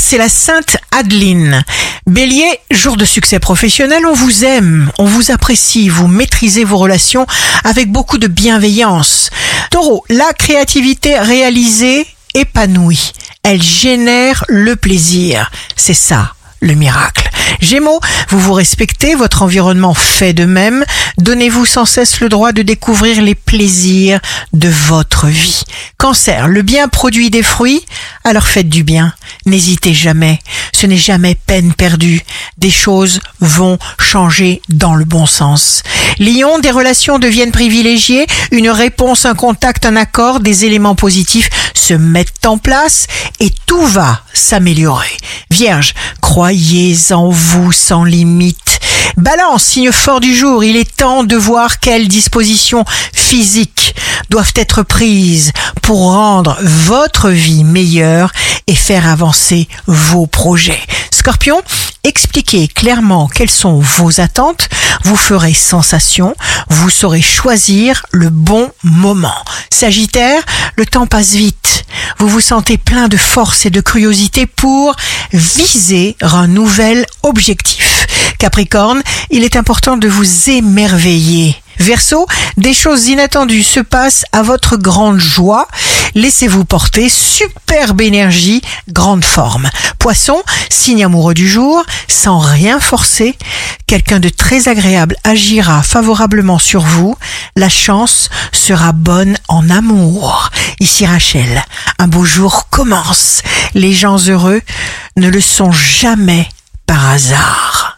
c'est la Sainte Adeline. Bélier, jour de succès professionnel, on vous aime, on vous apprécie, vous maîtrisez vos relations avec beaucoup de bienveillance. Taureau, la créativité réalisée épanouie. Elle génère le plaisir. C'est ça, le miracle. Gémeaux, vous vous respectez, votre environnement fait de même. Donnez-vous sans cesse le droit de découvrir les plaisirs de votre vie. Cancer, le bien produit des fruits, alors faites du bien. N'hésitez jamais, ce n'est jamais peine perdue. Des choses vont changer dans le bon sens. Lion, des relations deviennent privilégiées, une réponse, un contact, un accord, des éléments positifs se mettent en place et tout va s'améliorer. Vierge, croyez en vous sans limite. Balance, signe fort du jour, il est temps de voir quelles dispositions physiques doivent être prises pour rendre votre vie meilleure et faire avancer vos projets. Scorpion, expliquez clairement quelles sont vos attentes, vous ferez sensation, vous saurez choisir le bon moment. Sagittaire, le temps passe vite. Vous vous sentez plein de force et de curiosité pour viser un nouvel objectif. Capricorne, il est important de vous émerveiller. Verseau, des choses inattendues se passent à votre grande joie. Laissez-vous porter, superbe énergie, grande forme. Poisson, signe amoureux du jour, sans rien forcer, quelqu'un de très agréable agira favorablement sur vous. La chance sera bonne en amour. Ici Rachel, un beau jour commence. Les gens heureux ne le sont jamais par hasard.